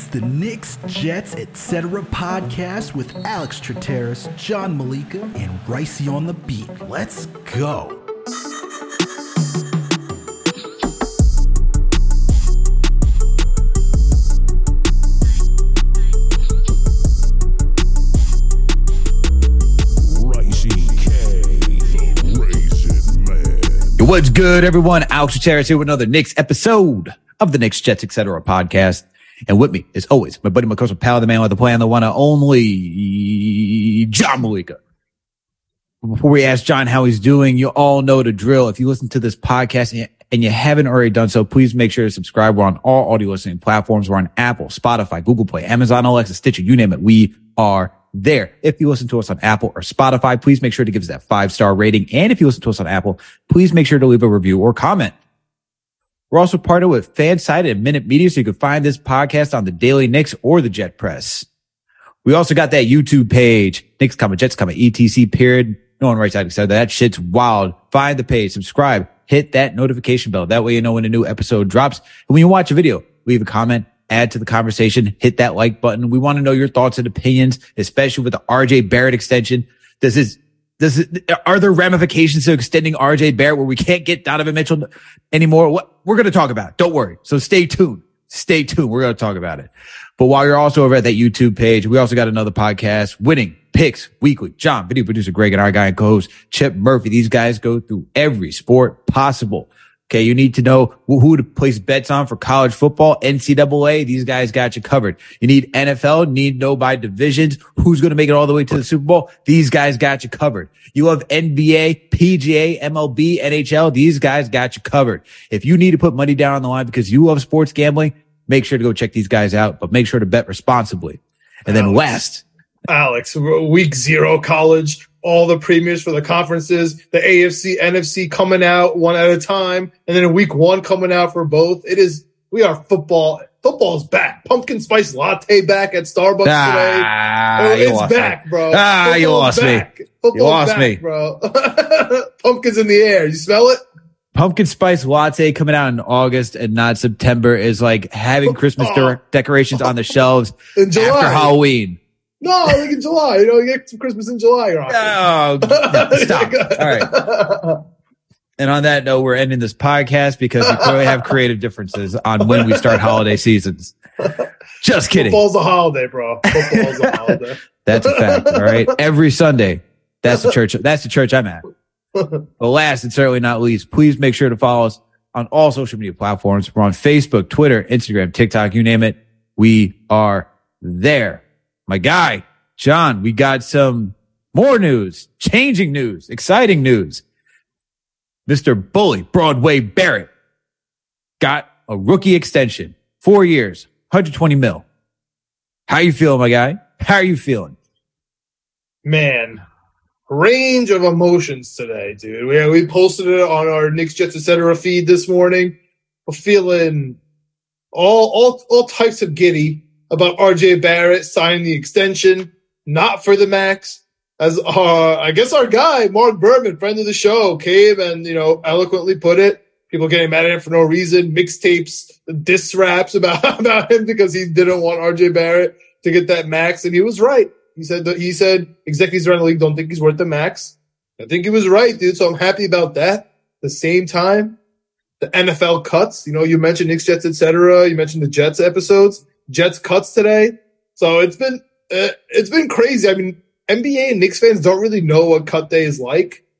It's the Knicks, Jets, etc. podcast with Alex Trateris, John Malika, and Ricey on the beat. Let's go. What's good, everyone? Alex Gutierrez here with another Knicks episode of the Knicks Jets Etc. podcast. And with me, as always, my buddy, my cousin, pal, the man with the plan, the one and only John Malika. Before we ask John how he's doing, you all know the drill. If you listen to this podcast and you, and you haven't already done so, please make sure to subscribe. We're on all audio listening platforms. We're on Apple, Spotify, Google Play, Amazon, Alexa, Stitcher, you name it. We are there. If you listen to us on Apple or Spotify, please make sure to give us that five star rating. And if you listen to us on Apple, please make sure to leave a review or comment. We're also partnered with Fansided and Minute Media, so you can find this podcast on the Daily Knicks or the Jet Press. We also got that YouTube page, Knicks coming, Jets coming, ETC period. No one writes out excited. That shit's wild. Find the page, subscribe, hit that notification bell. That way you know when a new episode drops. And when you watch a video, leave a comment, add to the conversation, hit that like button. We want to know your thoughts and opinions, especially with the RJ Barrett extension. This, does it, are there ramifications to extending RJ Barrett where we can't get Donovan Mitchell anymore? What we're going to talk about. It. Don't worry. So stay tuned. Stay tuned. We're going to talk about it. But while you're also over at that YouTube page, we also got another podcast, Winning Picks Weekly. John, video producer Greg, and our guy and co-host Chip Murphy. These guys go through every sport possible. Okay. You need to know who to place bets on for college football, NCAA. These guys got you covered. You need NFL, need to know by divisions who's going to make it all the way to the Super Bowl. These guys got you covered. You have NBA, PGA, MLB, NHL. These guys got you covered. If you need to put money down on the line because you love sports gambling, make sure to go check these guys out, but make sure to bet responsibly. And then last, Alex, week zero college, all the premiers for the conferences, the AFC, NFC coming out one at a time, and then week one coming out for both. It is, we are football. Football's back. Pumpkin spice latte back at Starbucks ah, today. Oh, it's back, me. bro. Ah, Football's you lost back. me. Football's you lost back, me, bro. Pumpkins in the air. You smell it? Pumpkin spice latte coming out in August and not September is like having Christmas de- decorations on the shelves after Halloween. No, like in July. You know, you get some Christmas in July. Oh, no, stop. All right. And on that note, we're ending this podcast because we clearly have creative differences on when we start holiday seasons. Just kidding. Football's a holiday, bro. Football's a holiday. That's a fact. All right. Every Sunday. That's the church. That's the church I'm at. But last and certainly not least, please make sure to follow us on all social media platforms. We're on Facebook, Twitter, Instagram, TikTok, you name it. We are there my guy, John, we got some more news, changing news, exciting news. Mr. Bully Broadway Barrett got a rookie extension, four years, 120 mil. How you feeling, my guy? How are you feeling? Man, range of emotions today, dude. We, we posted it on our Knicks Jets etc. feed this morning. We're feeling all all all types of giddy about RJ Barrett signing the extension, not for the max. As uh, I guess our guy Mark Berman, friend of the show, came and you know eloquently put it. People getting mad at him for no reason. Mixtapes, diss raps about about him because he didn't want RJ Barrett to get that max, and he was right. He said that he said executives around the league don't think he's worth the max. I think he was right, dude. So I'm happy about that. At the same time, the NFL cuts. You know, you mentioned Knicks, Jets, etc. You mentioned the Jets episodes. Jets cuts today. So it's been uh, it's been crazy. I mean, NBA and Knicks fans don't really know what cut day is like.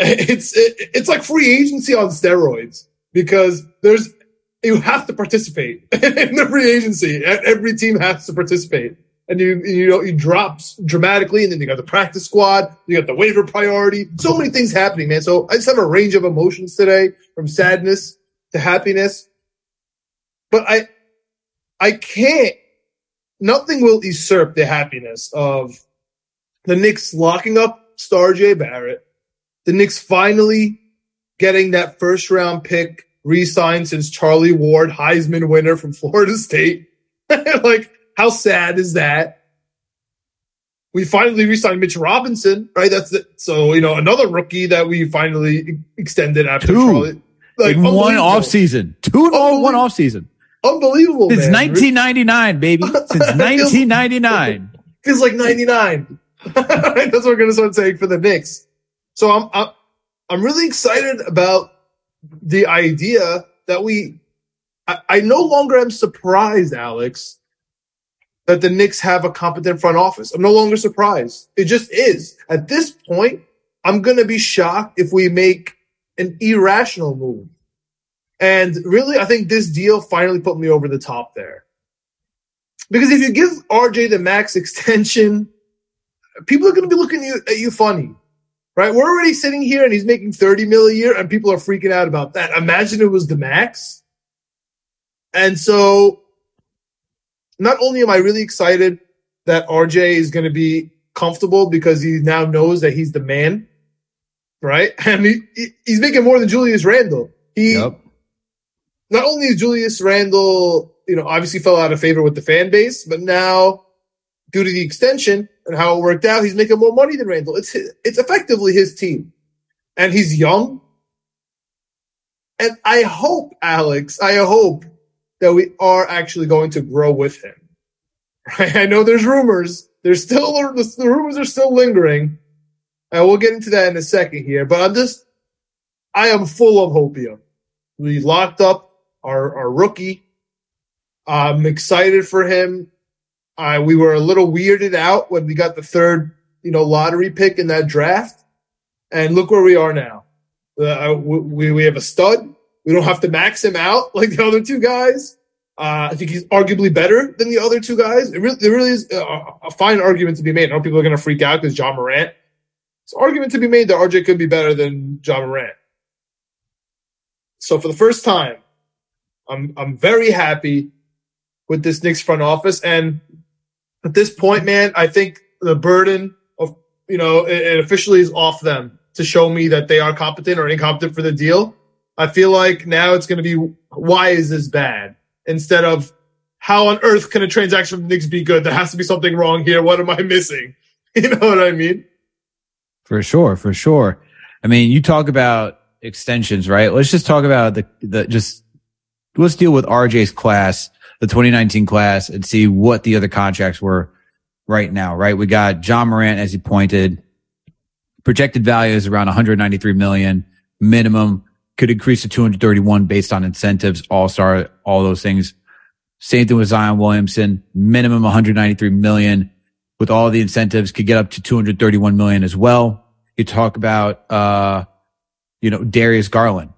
It's it, it's like free agency on steroids because there's you have to participate in the free agency. Every team has to participate, and you you know you drops dramatically, and then you got the practice squad, you got the waiver priority. So many things happening, man. So I just have a range of emotions today, from sadness to happiness. But I I can't. Nothing will usurp the happiness of the Knicks locking up Star J Barrett, the Knicks finally getting that first round pick re-signed since Charlie Ward, Heisman winner from Florida State. like, how sad is that? We finally re-signed Mitch Robinson, right? That's the, so you know another rookie that we finally extended after Two. Charlie. Like in one off season, two in one off season. Unbelievable, Since man. 1999, baby. Since 1999. feels like 99. That's what we're going to start saying for the Knicks. So I'm, I'm, I'm really excited about the idea that we, I, I no longer am surprised, Alex, that the Knicks have a competent front office. I'm no longer surprised. It just is. At this point, I'm going to be shocked if we make an irrational move. And really, I think this deal finally put me over the top there. Because if you give RJ the max extension, people are going to be looking at you, at you funny, right? We're already sitting here and he's making 30 mil a year and people are freaking out about that. Imagine it was the max. And so not only am I really excited that RJ is going to be comfortable because he now knows that he's the man, right? And he, he- he's making more than Julius Randle. He, Yep. Not only is Julius Randle, you know, obviously fell out of favor with the fan base, but now due to the extension and how it worked out, he's making more money than Randle. It's it's effectively his team, and he's young. And I hope, Alex, I hope that we are actually going to grow with him. Right? I know there's rumors. There's still the, rumors are still lingering, and we'll get into that in a second here. But I'm just, I am full of hope. We locked up our, our rookie. I'm excited for him. We were a little weirded out when we got the third, you know, lottery pick in that draft. And look where we are now. Uh, we, we have a stud. We don't have to max him out like the other two guys. Uh, I think he's arguably better than the other two guys. It really, really is a, a fine argument to be made. I know people are going to freak out because Ja Morant. It's argument to be made that RJ could be better than Ja Morant. So for the first time, I'm I'm very happy with this Knicks front office. And at this point, man, I think the burden of you know it, it officially is off them to show me that they are competent or incompetent for the deal. I feel like now it's going to be why is this bad instead of how on earth can a transaction from the Knicks be good? There has to be something wrong here. What am I missing? You know what I mean? For sure, for sure. I mean, you talk about extensions, right? Let's just talk about the, the, just, let's deal with RJ's class, the 2019 class and see what the other contracts were right now, right? We got Ja Morant, as you pointed, projected value is around 193 million minimum could increase to 231 based on incentives, all star, all those things. Same thing with Zion Williamson, minimum 193 million with all the incentives could get up to 231 million as well. You talk about, uh, you know, Darius Garland,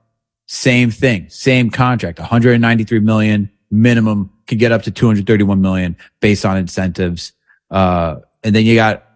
same thing, same contract, 193 million minimum can get up to 231 million based on incentives. Uh, and then you got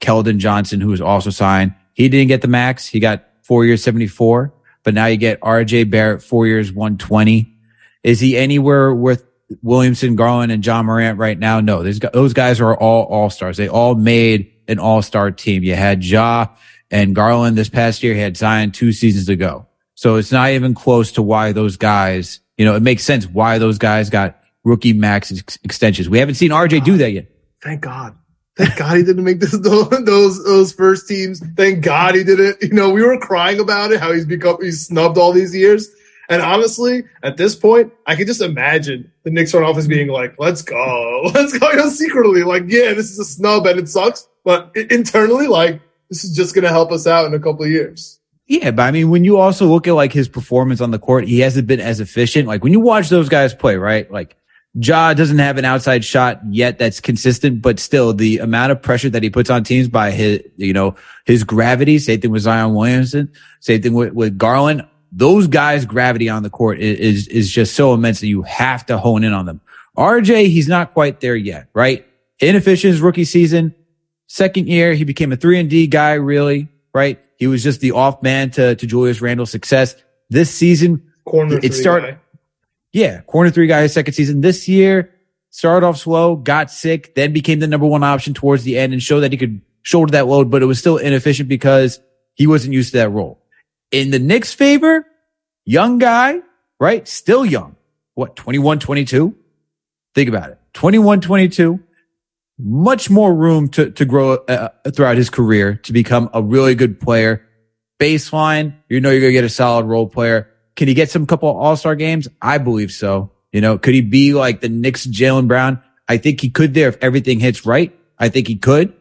Keldon Johnson, who was also signed. He didn't get the max. He got four years, 74, but now you get RJ Barrett, four years, 120. Is he anywhere with Williamson, Garland, and Ja Morant right now? No, those guys are all all stars. They all made an all star team. You had Ja and Garland this past year. He had Zion two seasons ago. So it's not even close to why those guys, you know, it makes sense why those guys got rookie max ex- extensions. We haven't seen RJ do that yet. Thank God. Thank God he didn't make this, those those first teams. Thank God he did it. You know, we were crying about it, how he's become he's snubbed all these years. And honestly, at this point, I can just imagine the Knicks front office being like, "Let's go, let's go." You know, secretly, like, yeah, this is a snub and it sucks, but internally, like, this is just gonna help us out in a couple of years. Yeah, but I mean, when you also look at like his performance on the court, he hasn't been as efficient. Like when you watch those guys play, right? Like Ja doesn't have an outside shot yet that's consistent, but still the amount of pressure that he puts on teams by his, you know, his gravity. Same thing with Zion Williamson. Same thing with, with Garland. Those guys' gravity on the court is, is, just so immense that you have to hone in on them. RJ, he's not quite there yet, right? Inefficient his rookie season. Second year, he became a three and D guy, really, right? He was just the off man to, to Julius Randle's success. This season, Corner It three start- guy. yeah, corner three guy his second season. This year, started off slow, got sick, then became the number one option towards the end and showed that he could shoulder that load, but it was still inefficient because he wasn't used to that role. In the Knicks favor, young guy, right? Still young. What, 21, 22? Think about it. 21, 22. Much more room to, to grow uh, throughout his career to become a really good player. Baseline, you know, you're going to get a solid role player. Can he get some couple all-star games? I believe so. You know, could he be like the Knicks Jaylen Brown? I think he could there if everything hits right. I think he could,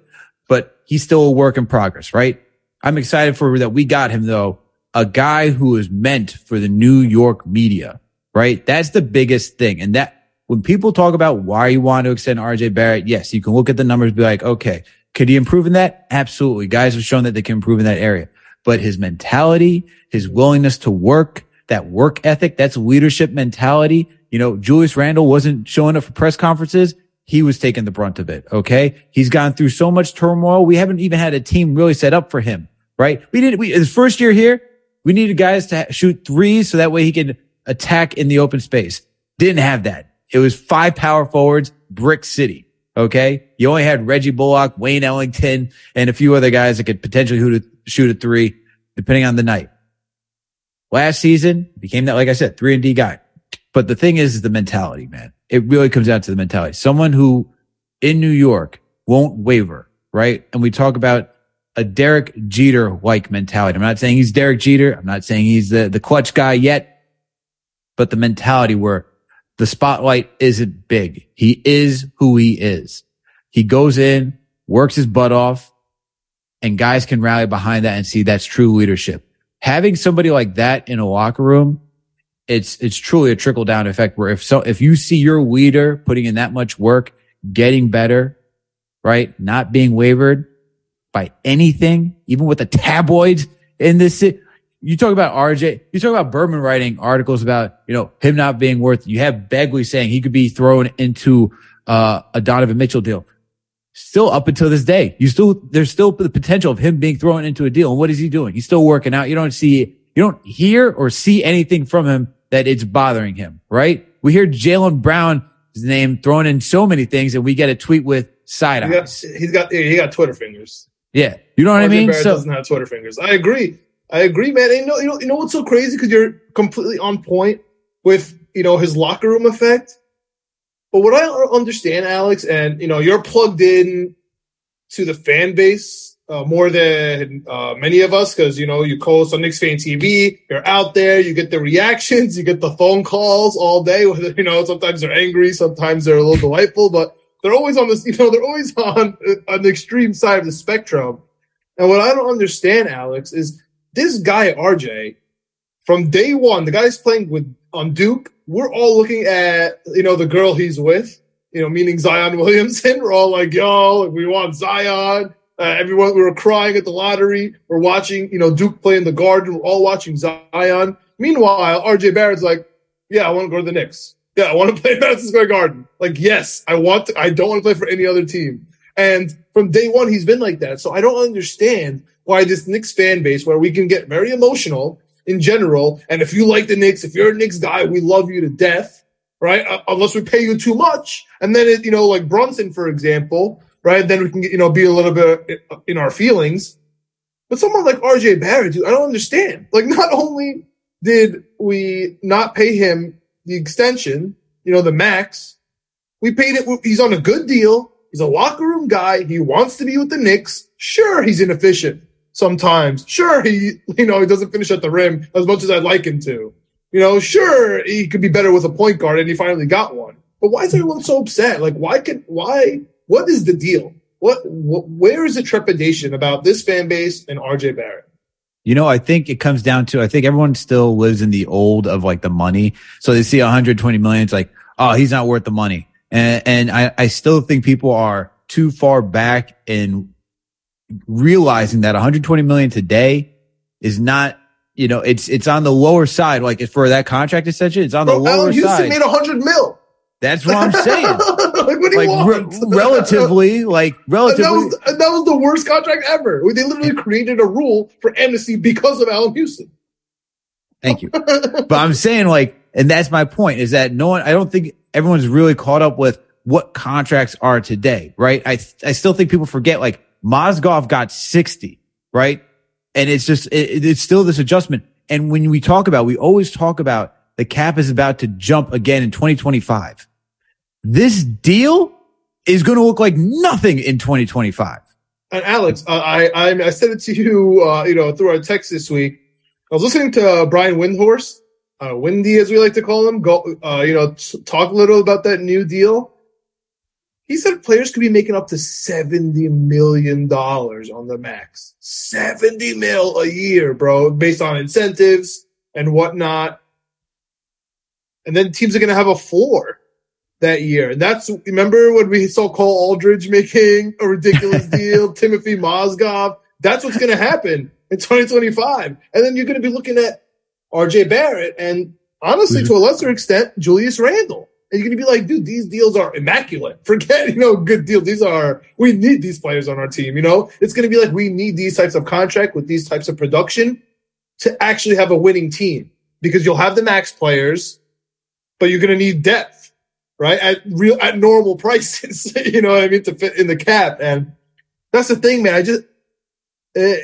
but he's still a work in progress, right? I'm excited for that. We got him though, a guy who is meant for the New York media, right? That's the biggest thing. And that when people talk about why you want to extend RJ Barrett, yes, you can look at the numbers, be like, okay, could he improve in that? Absolutely. Guys have shown that they can improve in that area, but his mentality, his willingness to work, that work ethic, that's leadership mentality. You know, Julius Randle wasn't showing up for press conferences. He was taking the brunt of it. Okay. He's gone through so much turmoil. We haven't even had a team really set up for him, right? We did, we, his first year here, we needed guys to shoot threes so that way he could attack in the open space. Didn't have that. It was five power forwards, brick city. Okay. You only had Reggie Bullock, Wayne Ellington, and a few other guys that could potentially shoot a three, depending on the night. Last season became that, like I said, three and D guy. But the thing is, is the mentality, man. It really comes down to the mentality. Someone who in New York won't waver, right? And we talk about a Derek Jeter like mentality. I'm not saying he's Derek Jeter. I'm not saying he's the, the clutch guy yet, but the mentality where the spotlight isn't big. He is who he is. He goes in, works his butt off, and guys can rally behind that and see that's true leadership. Having somebody like that in a locker room, it's it's truly a trickle down effect where if so if you see your leader putting in that much work, getting better, right? Not being wavered by anything, even with the tabloids in this city you talk about RJ, you talk about Berman writing articles about, you know, him not being worth, you have Begley saying he could be thrown into, uh, a Donovan Mitchell deal. Still up until this day, you still, there's still the potential of him being thrown into a deal. And what is he doing? He's still working out. You don't see, you don't hear or see anything from him that it's bothering him, right? We hear Jaylen Brown's name thrown in so many things and we get a tweet with side eyes. He's got, he got Twitter fingers. Yeah. You know what RJ I mean? Barrett so, doesn't have Twitter fingers. I agree. I agree, man. And you know, you know, you know what's so crazy? Because you're completely on point with you know his locker room effect. But what I don't understand, Alex, and you know, you're plugged in to the fan base uh, more than uh, many of us because you know you co-host on Knicks Fan TV. You're out there, you get the reactions, you get the phone calls all day. You know, sometimes they're angry, sometimes they're a little delightful, but they're always on this. You know, they're always on on the extreme side of the spectrum. And what I don't understand, Alex, is this guy RJ, from day one, the guy's playing with on Duke. We're all looking at you know the girl he's with, you know, meaning Zion Williamson. We're all like, "Yo, we want Zion." Uh, everyone, we were crying at the lottery. We're watching, you know, Duke play in the Garden. We're all watching Zion. Meanwhile, RJ Barrett's like, "Yeah, I want to go to the Knicks. Yeah, I want to play Madison Square Garden. Like, yes, I want. To, I don't want to play for any other team." And from day one, he's been like that. So I don't understand why this Knicks fan base, where we can get very emotional in general, and if you like the Knicks, if you're a Knicks guy, we love you to death, right? Uh, unless we pay you too much, and then it, you know, like Brunson, for example, right? Then we can, you know, be a little bit in our feelings. But someone like RJ Barrett, dude, I don't understand. Like, not only did we not pay him the extension, you know, the max, we paid it. He's on a good deal. He's a locker room guy. He wants to be with the Knicks. Sure, he's inefficient sometimes. Sure, he, you know, he doesn't finish at the rim as much as I'd like him to. You know, sure, he could be better with a point guard and he finally got one. But why is everyone so upset? Like, why can, why, what is the deal? What, what where is the trepidation about this fan base and RJ Barrett? You know, I think it comes down to, I think everyone still lives in the old of like the money. So they see 120 million. It's like, oh, he's not worth the money. And, and I, I still think people are too far back in realizing that 120 million today is not, you know, it's it's on the lower side. Like for that contract extension, it's on Bro, the lower Allan Houston side. made 100 mil. That's what I'm saying. like, like re- relatively, like relatively. And that, was, that was the worst contract ever. They literally created a rule for amnesty because of Allan Houston. Thank you. but I'm saying like, and that's my point is that no one, I don't think everyone's really caught up with what contracts are today, right? I, I still think people forget like Mozgov got 60, right? And it's just, it, it's still this adjustment. And when we talk about, we always talk about the cap is about to jump again in 2025. This deal is going to look like nothing in 2025. And Alex, I, I, I said it to you, uh, you know, through our text this week. I was listening to uh, Brian uh, Windy, as we like to call him, go, uh, you know, t- talk a little about that new deal. He said players could be making up to seventy million dollars on the max. Seventy mil a year, bro, based on incentives and whatnot. And then teams are going to have a floor that year. And that's remember when we saw Cole Aldrich making a ridiculous deal, Timothy Mozgov. That's what's going to happen in 2025. And then you're going to be looking at RJ Barrett and honestly, to a lesser extent, Julius Randle. And you're going to be like, dude, these deals are immaculate. Forget, you know, good deal. These are, we need these players on our team. You know, it's going to be like, we need these types of contract with these types of production to actually have a winning team because you'll have the max players, but you're going to need depth, right? At real, at normal prices, you know what I mean? To fit in the cap. And that's the thing, man. I just, eh,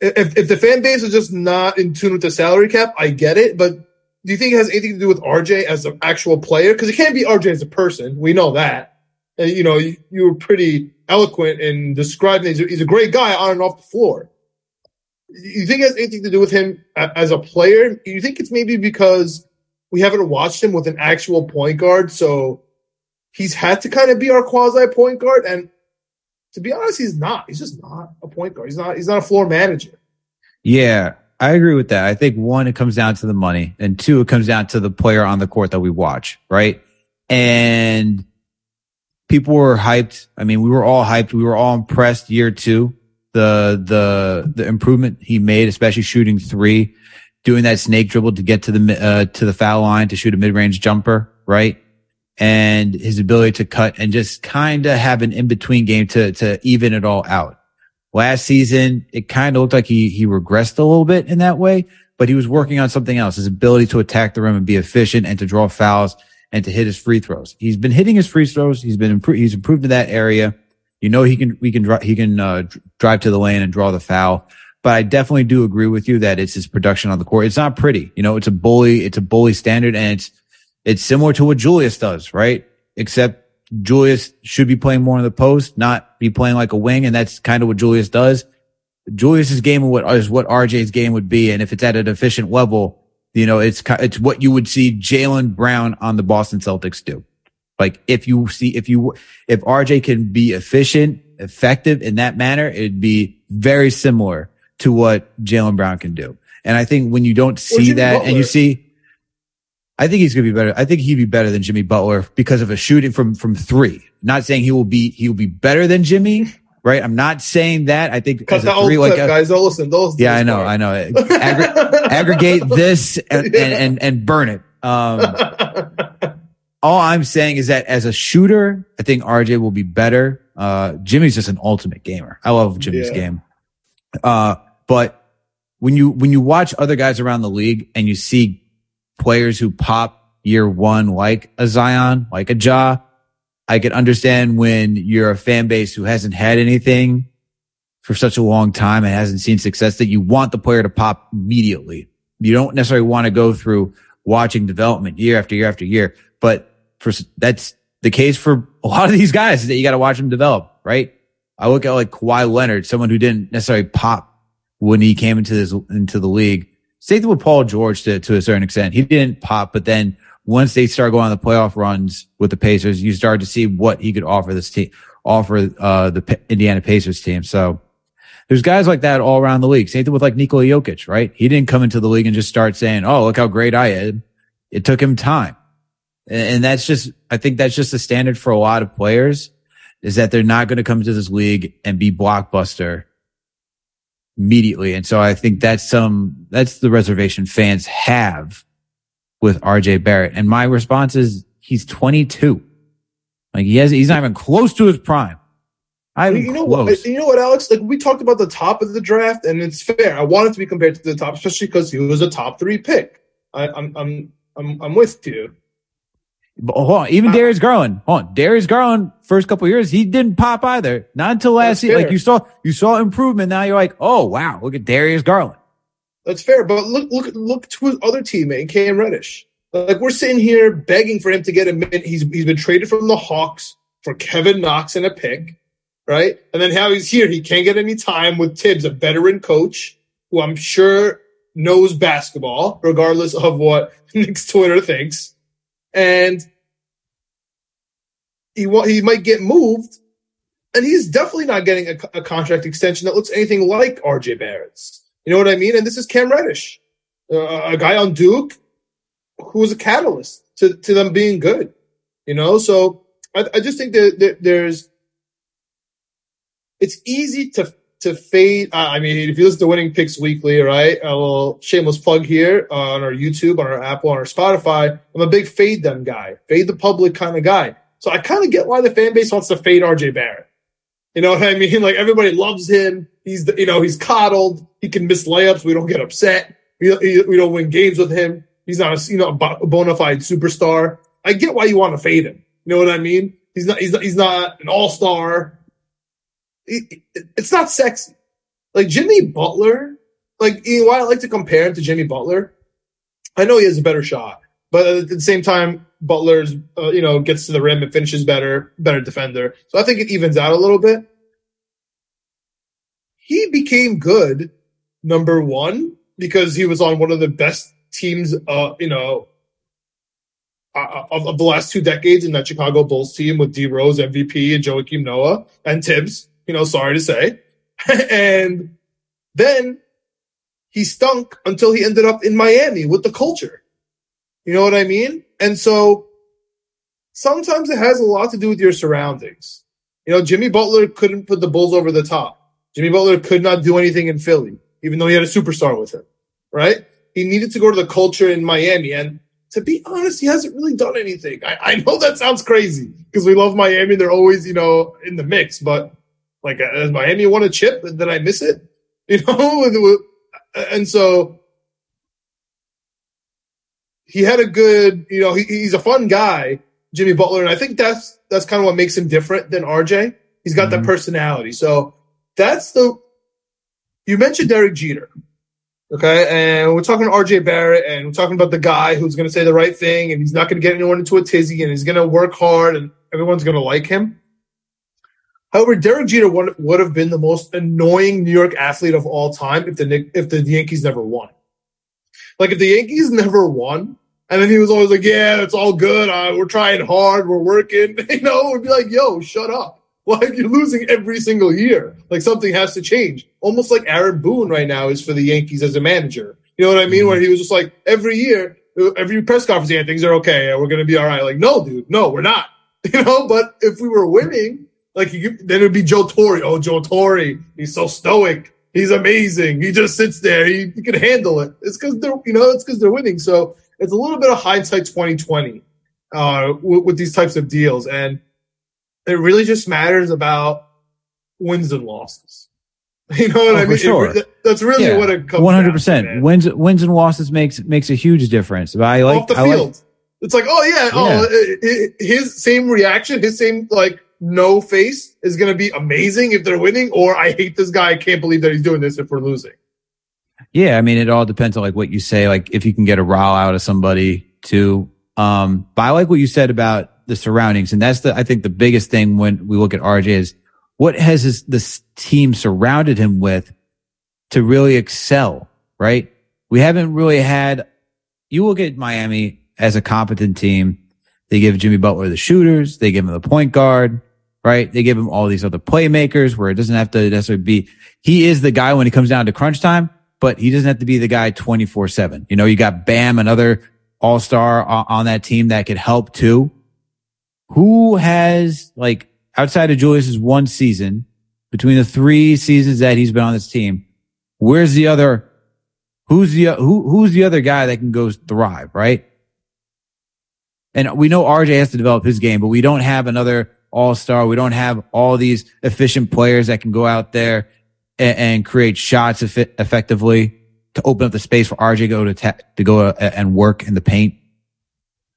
if, if the fan base is just not in tune with the salary cap, I get it. But do you think it has anything to do with RJ as an actual player? Because it can't be RJ as a person. We know that. And, you know, you, you were pretty eloquent in describing he's a, he's a great guy on and off the floor. You think it has anything to do with him as a player? You think it's maybe because we haven't watched him with an actual point guard, so he's had to kind of be our quasi point guard. And to be honest, he's not. He's just not a point guard. He's not. He's not a floor manager. Yeah, I agree with that. I think one, it comes down to the money, and two, it comes down to the player on the court that we watch, right? And people were hyped. I mean, we were all hyped. We were all impressed year two. The the the improvement he made, especially shooting three, doing that snake dribble to get to the uh, to the foul line to shoot a mid range jumper, right? and his ability to cut and just kind of have an in between game to, to even it all out. Last season, it kind of looked like he, he regressed a little bit in that way, but he was working on something else, his ability to attack the rim and be efficient and to draw fouls and to hit his free throws. He's been hitting his free throws. He's been improved. He's improved in that area. You know, he can, we can, he can, uh, drive to the lane and draw the foul. But I definitely do agree with you that it's his production on the court. It's not pretty. You know, it's a bully, it's a bully standard and it's, it's similar to what Julius does, right? Except Julius should be playing more in the post, not be playing like a wing. And that's kind of what Julius does. Julius's game is what RJ's game would be. And if it's at an efficient level, you know, it's, it's what you would see Jaylen Brown on the Boston Celtics do. Like if you see, if you, if RJ can be efficient, effective in that manner, it'd be very similar to what Jaylen Brown can do. And I think when you don't see that and you see, I think he's going to be better. I think he'd be better than Jimmy Butler because of a shooting from, from three. Not saying he will be, he will be better than Jimmy, right? I'm not saying that. I think because a three, like clip, a, guys, don't listen. Those, yeah, I know, part. I know. Aggr- aggregate this and, and, and, and, burn it. Um, all I'm saying is that as a shooter, I think RJ will be better. Uh, Jimmy's just an ultimate gamer. I love Jimmy's yeah. game. Uh, but when you, when you watch other guys around the league and you see players who pop year one, like a Zion, like a Ja. I could understand when you're a fan base who hasn't had anything for such a long time and hasn't seen success that you want the player to pop immediately. You don't necessarily want to go through watching development year after year after year, but for that's the case for a lot of these guys that you got to watch them develop, right? I look at like Kawhi Leonard, someone who didn't necessarily pop when he came into this, into the league same thing with Paul George to, to a certain extent. He didn't pop, but then once they started going on the playoff runs with the Pacers, you started to see what he could offer this team, offer, uh, the P- Indiana Pacers team. So there's guys like that all around the league. Same thing with like Nikola Jokic, right? He didn't come into the league and just start saying, Oh, look how great I am. It took him time. And that's just, I think that's just the standard for a lot of players is that they're not going to come to this league and be blockbuster immediately. And so I think that's some, that's the reservation fans have with RJ Barrett. And my response is he's 22. Like he has, he's not even close to his prime. I you know close. what? You know what, Alex? Like we talked about the top of the draft, and it's fair. I want it to be compared to the top, especially because he was a top three pick. I, I'm, I'm, I'm, I'm with you. But oh, hold on, even Darius Garland, hold on, Darius Garland, first couple years, he didn't pop either. Not until last year. Like you saw, you saw improvement. Now you're like, oh wow, look at Darius Garland. That's fair, but look, look, look to his other teammate, Cam Reddish. Like we're sitting here begging for him to get a minute. He's he's been traded from the Hawks for Kevin Knox and a pick, right? And then how he's here, he can't get any time with Thibs, a veteran coach who I'm sure knows basketball, regardless of what Knicks Twitter thinks, and he wa- he might get moved, and he's definitely not getting a, a contract extension that looks anything like RJ Barrett's. You know what I mean? And this is Cam Reddish, uh, a guy on Duke who was a catalyst to, to them being good. You know, so I, I just think that, that there's it's easy to to fade. Uh, I mean, if you listen to Winning Picks Weekly, right? A little shameless plug here on our YouTube, on our Apple, on our Spotify. I'm a big fade them guy, fade the public kind of guy. So I kind of get why the fan base wants to fade RJ Barrett. You know what I mean? Like everybody loves him. He's the, you know he's coddled. He can miss layups. We don't get upset. We, we don't win games with him. He's not a you know a bona fide superstar. I get why you want to fade him. You know what I mean? He's not he's not, he's not an all star. It's not sexy. Like Jimmy Butler, like you know, why I like to compare him to Jimmy Butler. I know he has a better shot, but at the same time, Butler's uh, you know gets to the rim and finishes better, better defender. So I think it evens out a little bit. He became good, number one, because he was on one of the best teams, uh, you know, uh, of, of, the last two decades in that Chicago Bulls team with D Rose MVP and Joakim Noah and Thibs. You know, sorry to say, and then he stunk until he ended up in Miami with the culture. You know what I mean? And so sometimes it has a lot to do with your surroundings. You know, Jimmy Butler couldn't put the Bulls over the top. Jimmy Butler could not do anything in Philly, even though he had a superstar with him, right? He needed to go to the culture in Miami. And to be honest, he hasn't really done anything. I, I know that sounds crazy because we love Miami. They're always, you know, in the mix. But like, has Miami won a chip? Did I miss it? You know? and so he had a good, you know, he, he's a fun guy, Jimmy Butler, and I think that's that's kind of what makes him different than RJ. He's got mm-hmm. that personality. So that's the. You mentioned Derek Jeter, okay, and we're talking RJ Barrett, and we're talking about the guy who's going to say the right thing, and he's not going to get anyone into a tizzy, and he's going to work hard, and everyone's going to like him. However, Derek Jeter would, would have been the most annoying New York athlete of all time if the if the Yankees never won. Like if the Yankees never won, and then he was always like, "Yeah, it's all good. Uh, we're trying hard. We're working." You know, we'd be like, "Yo, shut up." Like you're losing every single year. Like something has to change. Almost like Aaron Boone right now is for the Yankees as a manager. You know what I mean? Mm-hmm. Where he was just like every year, every press conference, yeah, things are okay. Yeah, We're gonna be all right. Like, no, dude, no, we're not. You know, but if we were winning, like then it would be Joe Torre. Oh, Joe Torre, he's so stoic. He's amazing. He just sits there. He, he can handle it. It's because they're, you know, it's because they're winning. So it's a little bit of hindsight 2020 uh, with, with these types of deals, and it really just matters about wins and losses. You know what oh, I mean? Sure. It, that's really yeah. what it comes. One hundred percent. Wins, wins and losses makes makes a huge difference. But I like off the I field. Like, it's like, oh yeah, oh, yeah. oh, his same reaction, his same like no face is going to be amazing if they're winning, or I hate this guy. I can't believe that he's doing this if we're losing. Yeah, I mean, it all depends on like what you say. Like if you can get a rile out of somebody too. Um, but I like what you said about the surroundings, and that's the I think the biggest thing when we look at RJ is what has his, this team surrounded him with to really excel. Right? We haven't really had. You look at Miami as a competent team. They give Jimmy Butler the shooters. They give him the point guard right? They give him all these other playmakers where it doesn't have to necessarily be, he is the guy when it comes down to crunch time, but he doesn't have to be the guy 24 seven. You know, you got Bam, another all star on that team that could help too. Who has like outside of Julius's one season between the three seasons that he's been on this team? Where's the other? Who's the, who, who's the other guy that can go thrive, right? And we know RJ has to develop his game, but we don't have another all star. We don't have all these efficient players that can go out there and, and create shots eff- effectively to open up the space for RJ go to, ta- to go uh, and work in the paint.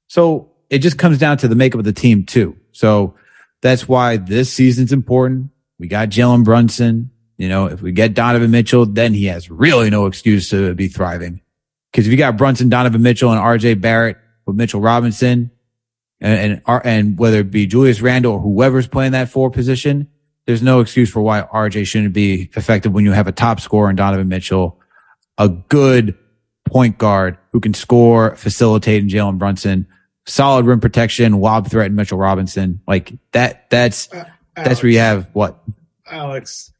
So it just comes down to the makeup of the team too. So that's why this season's important. We got Jalen Brunson. You know, if we get Donovan Mitchell, then he has really no excuse to be thriving. Cause if you got Brunson, Donovan Mitchell and RJ Barrett with Mitchell Robinson, and, and, and whether it be Julius Randle or whoever's playing that four position, there's no excuse for why RJ shouldn't be effective when you have a top scorer in Donovan Mitchell, a good point guard who can score, facilitate, and Jalen Brunson, solid rim protection, lob threat, and Mitchell Robinson. Like that. That's Uh, that's where you have what Alex.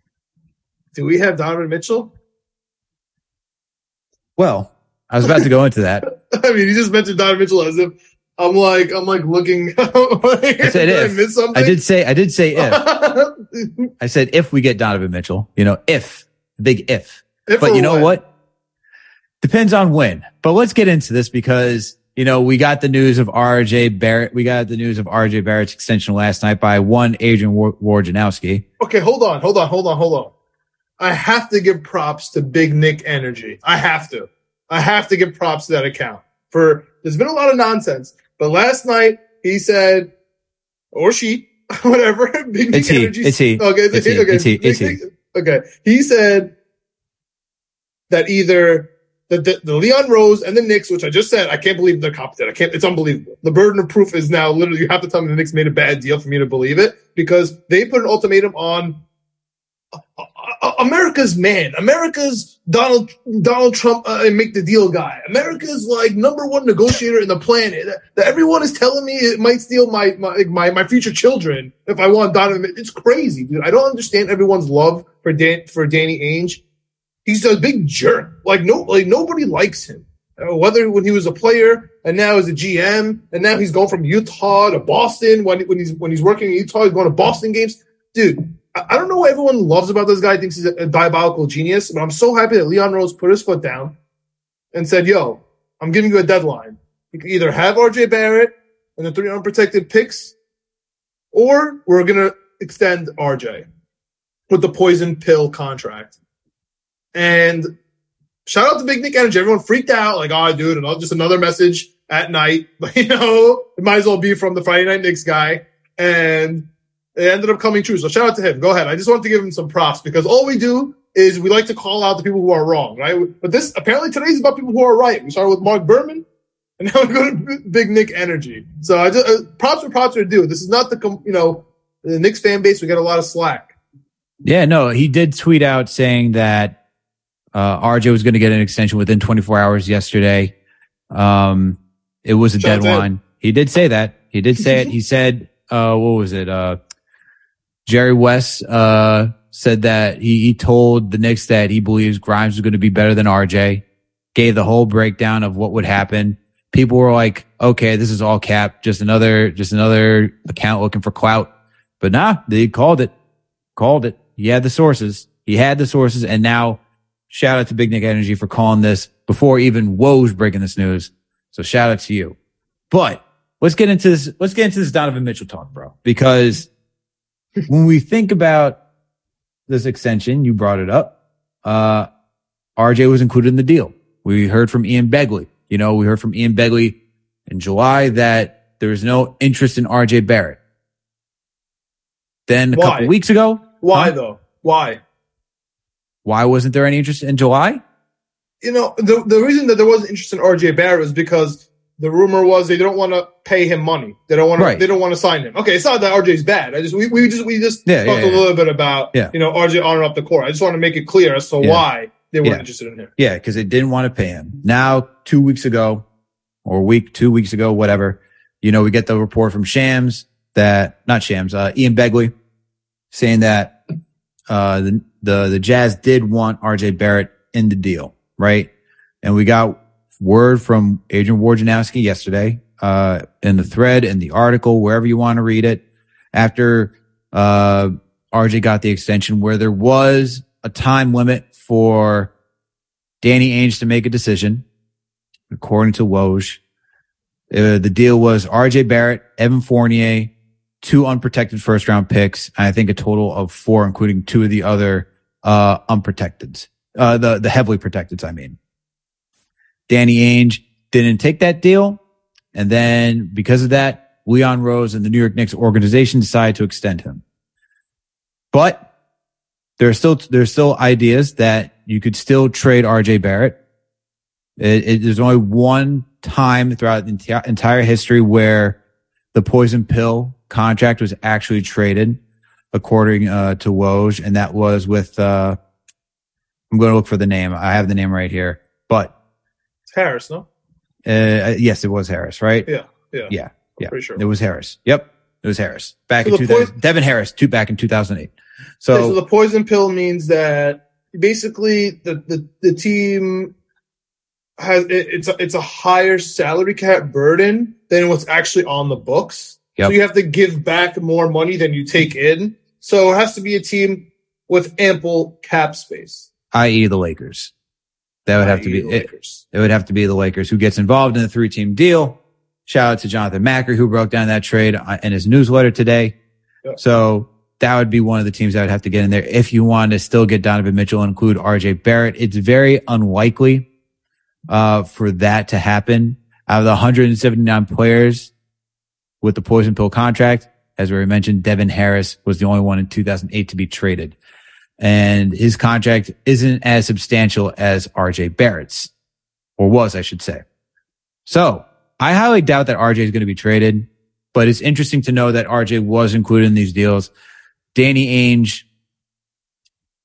Do we have Donovan Mitchell? Well, I was about to go into that. I mean, you just mentioned Donovan Mitchell as if I'm like I'm like looking. I said did if. I miss something? I did say, I did say if. I said if we get Donovan Mitchell, you know, if big if. If But you know when. what? Depends on when. But let's get into this because you know we got the news of RJ Barrett. We got the news of RJ Barrett's extension last night by one Adrian Wojnarowski. Okay, hold on, hold on, hold on, hold on. I have to give props to Big Knick Energy. I have to. I have to give props to that account. For there's been a lot of nonsense, but last night he said, or she, whatever. Big It's he. Energy. It's he. Okay, It's he. okay. It's he. It's Nick- Okay, he said that either the, the, the Leon Rose and the Knicks, which I just said, I can't believe they're competent. I can't. It's unbelievable. The burden of proof is now literally you have to tell me the Knicks made a bad deal for me to believe it because they put an ultimatum on uh, America's man, America's Donald Donald Trump, uh, make the deal guy, America's like number one negotiator in the planet. That everyone is telling me it might steal my my my, my future children if I want Donald. It's crazy, dude. I don't understand everyone's love for Dan for Danny Ainge. He's a big jerk. Like no, like nobody likes him. Whether when he was a player and now as a GM, and now he's going from Utah to Boston. When when he's when he's working in Utah, he's going to Boston games. Dude, I don't know what everyone loves about this guy. Thinks he's a, a diabolical genius, but I'm so happy that Leon Rose put his foot down and said, "Yo, I'm giving you a deadline. You can either have RJ Barrett and the three unprotected picks, or we're gonna extend RJ with the poison pill contract." And shout out to Big Knick Energy. Everyone freaked out, like, "Oh, dude," and just another message at night. But you know, it might as well be from the Friday Night Knicks guy, and it ended up coming true. So shout out to him. Go ahead. I just wanted to give him some props because all we do is we like to call out the people who are wrong, right? But this apparently today's about people who are right. We started with Mark Berman, and now we go to Big Knick Energy. So I just uh, props for props are due. This is not the com- you know the Knicks fan base. We get a lot of slack. Yeah, no, he did tweet out saying that uh, RJ was going to get an extension within 24 hours yesterday. Um, it was a Shout out deadline. He did say that. He did say it. He said, uh, what was it? Uh, Jerry West, uh, said that he, he told the Knicks that he believes Grimes is going to be better than RJ, gave the whole breakdown of what would happen. People were like, okay, this is all cap, just another, just another account looking for clout. But nah, they called it, called it. He had the sources. He had the sources. And now shout out to Big Knick Energy for calling this before even Woj breaking this news. So shout out to you. But let's get into this. Let's get into this Donovan Mitchell talk, bro, because when we think about this extension, you brought it up. Uh, RJ was included in the deal. We heard from Ian Begley. You know, we heard from Ian Begley in July that there was no interest in RJ Barrett. Then a Why? couple weeks ago, Why Huh? though? Why? why wasn't there any interest in July? you know, the the reason that there wasn't interest in RJ Barrett was because the rumor was they don't want to pay him money. They don't want to. Right. They don't want to sign him. Okay, it's not that RJ's bad. I just we, we just we just Yeah, talked yeah, a little bit about Yeah. you know RJ on and off the court. I just want to make it clear as to Yeah. why they weren't Yeah. interested in him. Yeah, because they didn't want to pay him. Now, two weeks ago, or a week, two weeks ago, whatever, you know, we get the report from Shams that, not Shams, uh, Ian Begley saying that, uh, the, the, the Jazz did want RJ Barrett in the deal, right? And we got word from Adrian Wojnarowski yesterday, uh, in the thread, in the article, wherever you want to read it, after, uh, RJ got the extension where there was a time limit for Danny Ainge to make a decision, according to Woj. Uh, the deal was RJ Barrett, Evan Fournier, two unprotected first round picks. And I think a total of four, including two of the other, uh, unprotected, uh, the, the heavily protected, I mean. Danny Ainge didn't take that deal. And then because of that, Leon Rose and the New York Knicks organization decided to extend him. But there are still there's still ideas that you could still trade RJ Barrett. It, it, there's only one time throughout the enti- entire history where the poison pill contract was actually traded, according uh, to Woj, and that was with. Uh, I'm going to look for the name. I have the name right here, but Harris, no? Uh, yes, it was Harris, right? Yeah, yeah, Yeah, yeah. pretty sure. It was Harris. Yep, it was Harris back So in 2000. point- Devin Harris, two back in 2008. Okay, so, So, the poison pill means that basically the the, the team has it, it's a, it's a higher salary cap burden than what's actually on the books. Yep. So you have to give back more money than you take in. So it has to be a team with ample cap space. i.e., the Lakers. That would have to be the it. Lakers. It would have to be the Lakers who gets involved in the three team deal. Shout out to Jonathan Macri who broke down that trade uh, in his newsletter today. Yep. So that would be one of the teams that would have to get in there if you want to still get Donovan Mitchell and include RJ Barrett. It's very unlikely uh, for that to happen. Out of the 179 players with the poison pill contract, as we mentioned, Devin Harris was the only one in 2008 to be traded. And his contract isn't as substantial as RJ Barrett's or was, I should say. So I highly doubt that RJ is going to be traded, but it's interesting to know that RJ was included in these deals. Danny Ainge,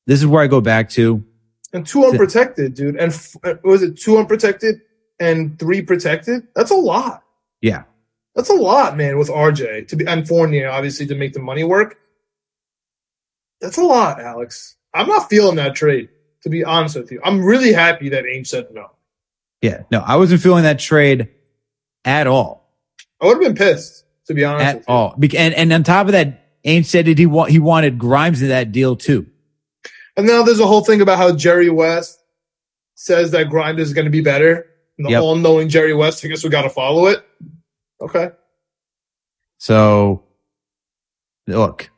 this is where I go back to. And two unprotected, dude. And f- uh, was it two unprotected and three protected? That's a lot. Yeah. That's a lot, man, with RJ to be and Fournier, obviously, to make the money work. That's a lot, Alex. I'm not feeling that trade, to be honest with you. I'm really happy that Ainge said no. Yeah. No, I wasn't feeling that trade at all. I would have been pissed, to be honest At with you. all. And, and on top of that, Ainge said that he, wa- he wanted Grimes in that deal too. And now there's a whole thing about how Jerry West says that Grimes is going to be better. And the Yep. all knowing Jerry West, I guess we got to follow it. Okay. So look,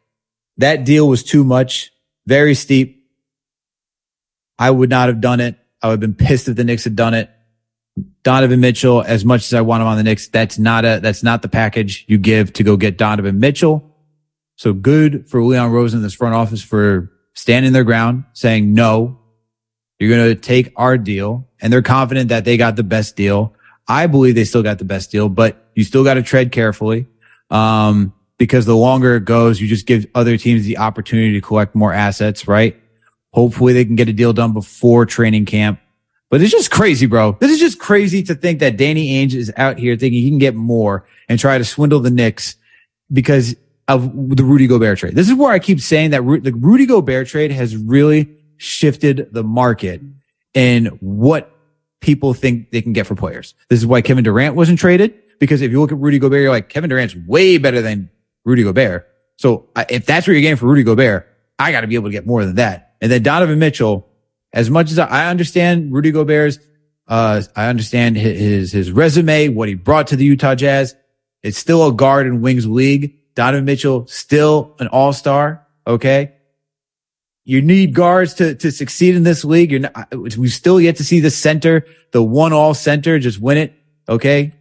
that deal was too much, very steep. I would not have done it. I would have been pissed if the Knicks had done it. Donovan Mitchell, as much as I want him on the Knicks, that's not a, that's not the package you give to go get Donovan Mitchell. So good for Leon Rose in this front office for standing their ground, saying no, you're going to take our deal. And they're confident that they got the best deal. I believe they still got the best deal, but you still got to tread carefully. Um, because the longer it goes, you just give other teams the opportunity to collect more assets, right? Hopefully they can get a deal done before training camp. But it's just crazy, bro. This is just crazy to think that Danny Ainge is out here thinking he can get more and try to swindle the Knicks because of the Rudy Gobert trade. This is where I keep saying that the Rudy Gobert trade has really shifted the market and what people think they can get for players. This is why Kevin Durant wasn't traded because if you look at Rudy Gobert, you're like Kevin Durant's way better than Rudy Gobert. So if that's what you're getting for Rudy Gobert, I got to be able to get more than that. And then Donovan Mitchell, as much as I understand Rudy Gobert's, uh, I understand his, his resume, what he brought to the Utah Jazz. It's still a guard and wings league. Donovan Mitchell, still an all star. Okay. You need guards to, to succeed in this league. You're not, we still yet to see the center, the one all center, just win it. Okay.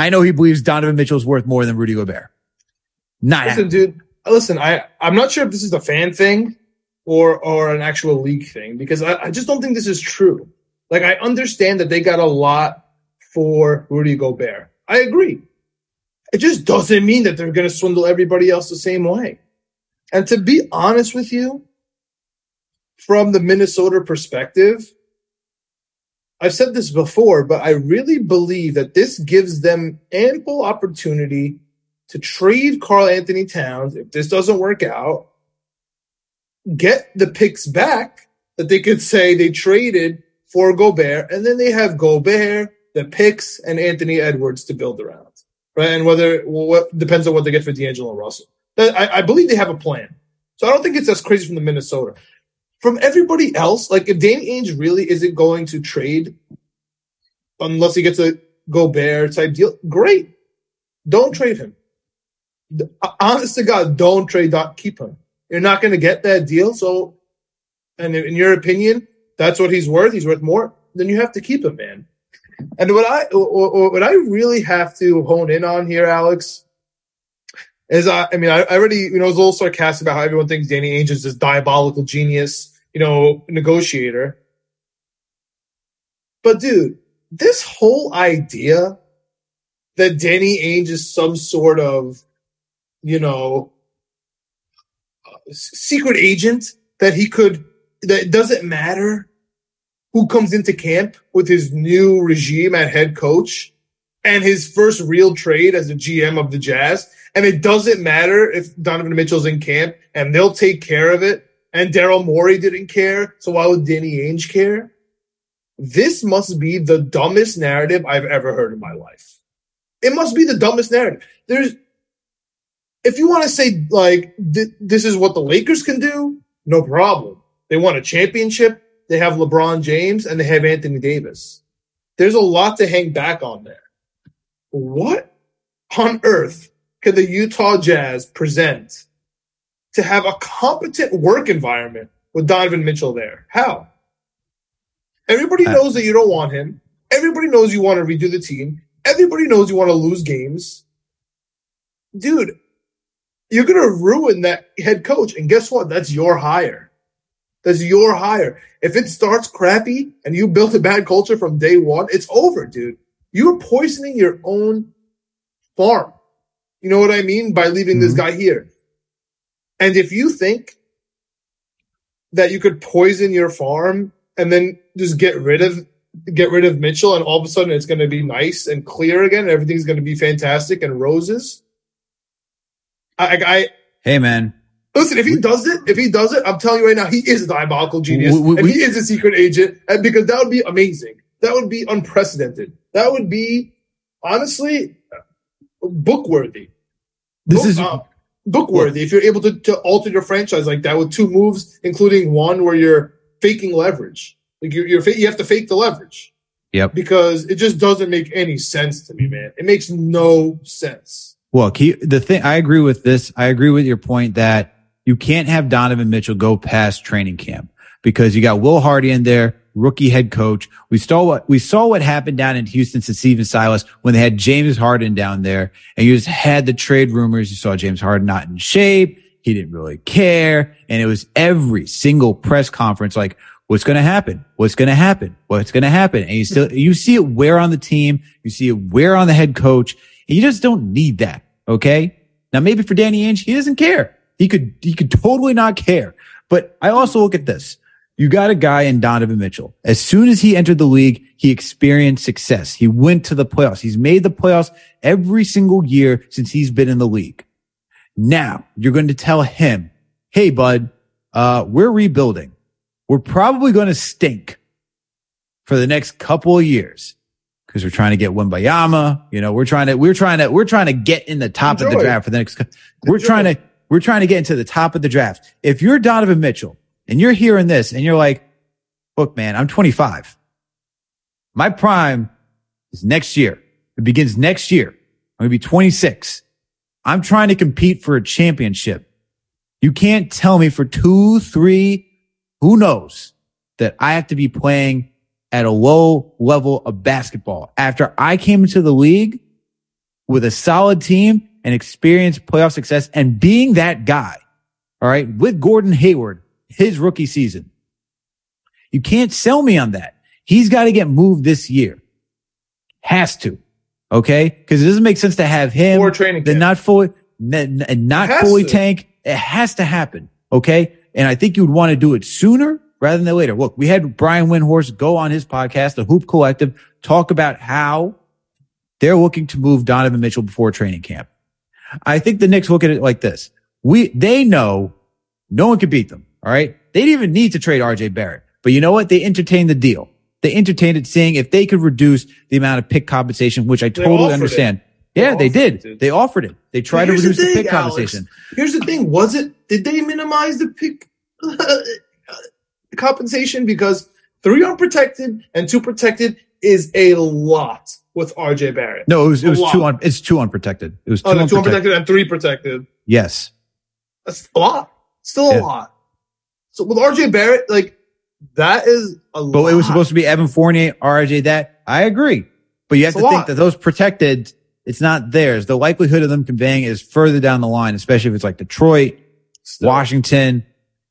I know he believes Donovan Mitchell's worth more than Rudy Gobert. Not Listen, happening. dude. Listen, I I'm not sure if this is a fan thing or or an actual league thing because I, I just don't think this is true. Like I understand that they got a lot for Rudy Gobert. I agree. It just doesn't mean that they're going to swindle everybody else the same way. And to be honest with you, from the Minnesota perspective, I've said this before, but I really believe that this gives them ample opportunity to trade Karl-Anthony Towns if this doesn't work out, get the picks back that they could say they traded for Gobert, and then they have Gobert, the picks, and Anthony Edwards to build around. Right. And whether what depends on what they get for D'Angelo Russell. I, I believe they have a plan. So I don't think it's as crazy from the Minnesota. From everybody else, like if Danny Ainge really isn't going to trade unless he gets a Gobert type deal, great. Don't trade him uh, honest to God, don't trade Doc. Keep him. You're not going to get that deal. So, and in your opinion, that's what he's worth. He's worth more. Then you have to keep him, man. And what I what I really have to hone in on here, Alex, is I, I mean I, I already you know was a little sarcastic about how everyone thinks Danny Ainge is this diabolical genius, you know, negotiator. But dude, this whole idea that Danny Ainge is some sort of you know, uh, secret agent that he could, that doesn't matter who comes into camp with his new regime at head coach and his first real trade as a GM of the Jazz. And it doesn't matter if Donovan Mitchell's in camp and they'll take care of it. And Daryl Morey didn't care. So why would Danny Ainge care? This must be the dumbest narrative I've ever heard in my life. It must be the dumbest narrative. There's, if you want to say like th- this is what the Lakers can do, no problem. They won a championship. They have LeBron James and they have Anthony Davis. There's a lot to hang back on there. What on earth could the Utah Jazz present to have a competent work environment with Donovan Mitchell there? How? Everybody knows that you don't want him. Everybody knows you want to redo the team. Everybody knows you want to lose games. Dude, you're going to ruin that head coach. And guess what? That's your hire. That's your hire. If it starts crappy and you built a bad culture from day one, it's over, dude. You're poisoning your own farm. You know what I mean? By leaving this Mhm. guy here. And if you think that you could poison your farm and then just get rid of get rid of Mitchell and all of a sudden it's going to be nice and clear again and everything's going to be fantastic and roses. I, I, Hey, man. listen. If he does it, if he does it, I'm telling you right now, he is a diabolical genius We- we- and he is a secret agent. And because that would be amazing. That would be unprecedented. That would be honestly book worthy. This book, is uh, book worthy if you're able to, to alter your franchise like that with two moves, including one where you're faking leverage. Like you're, you're you have to fake the leverage yep. because it just doesn't make any sense to me, man. It makes no sense. Well, the thing I agree with this. I agree with your point that you can't have Donovan Mitchell go past training camp because you got Will Hardy in there, rookie head coach. We saw what we saw what happened down in Houston to Stephen Silas when they had James Harden down there, and you just had the trade rumors. You saw James Harden not in shape. He didn't really care, and it was every single press conference like, "What's going to happen? What's going to happen? What's going to happen?" And you still you see it wear on the team. You see it wear on the head coach. And you just don't need that. Okay. Now, maybe for Danny Ainge, he doesn't care. He could, he could totally not care. But I also look at this. You got a guy in Donovan Mitchell. As soon as he entered the league, he experienced success. He went to the playoffs. He's made the playoffs every single year since he's been in the league. Now you're going to tell him, Hey, bud, uh, we're rebuilding. We're probably going to stink for the next couple of years because we're trying to get Wembanyama. You know, we're trying to, we're trying to, we're trying to get in the top of the draft for the next, we're Enjoy. trying to, we're trying to get into the top of the draft. If you're Donovan Mitchell and you're hearing this and you're like, look, man, I'm 25. My prime is next year. It begins next year. I'm going to be 26. I'm trying to compete for a championship. You can't tell me for two, three, who knows that I have to be playing at a low level of basketball after I came into the league with a solid team and experienced playoff success and being that guy. All right. With Gordon Hayward, his rookie season. You can't sell me on that. He's got to get moved this year. Has to. Okay. Cause it doesn't make sense to have him Or training then not fully, n- not fully to. tank. It has to happen. Okay. And I think you would want to do it sooner rather than later. Look, we had Brian Windhorst go on his podcast, the Hoop Collective, talk about how they're looking to move Donovan Mitchell before training camp. I think the Knicks look at it like this. We, they know no one can beat them. All right. They didn't even need to trade RJ Barrett, but you know what? They entertained the deal. They entertained it seeing if they could reduce the amount of pick compensation, which I totally understand. They Yeah, they offered did. it. They offered it. They tried to the reduce the, thing, pick Alex. compensation. Here's the thing: was it? Did they minimize the pick compensation because three unprotected and two protected is a lot with RJ Barrett? No, it was, it was two un, it's two unprotected. It was oh, two Oh, the two unprotected. unprotected and three protected. Yes. That's a lot. Still a Yeah. lot. So with RJ Barrett, like that is a lot. But it was supposed to be Evan Fournier, RJ that. I agree. But you have It's to think lot. that those protected, it's not theirs. The likelihood of them conveying is further down the line, especially if it's like Detroit, Still. Washington,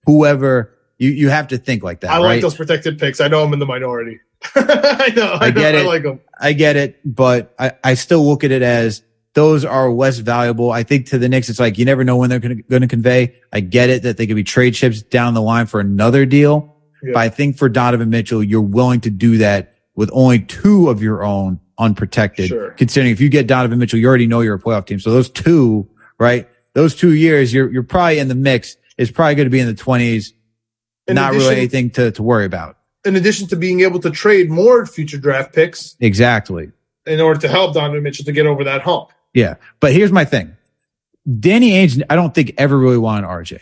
whoever. You, you have to think like that, I right? like those protected picks. I know I'm in the minority. I know. I, I know, get I it. like them. I get it, but I, I still look at it as those are less valuable. I think to the Knicks, it's like you never know when they're going to convey. I get it that they could be trade chips down the line for another deal, But I think for Donovan Mitchell, you're willing to do that with only two of your own unprotected. Sure. Considering if you get Donovan Mitchell, you already know you're a playoff team. So those two, right? Those two years, you're you're probably in the mix. It's probably going to be in the twenties. In Not addition- really anything to, to worry about. In addition to being able to trade more future draft picks Exactly. in order to help Donovan Mitchell to get over that hump. Yeah. But here's my thing. Danny Ainge, I don't think ever really wanted RJ.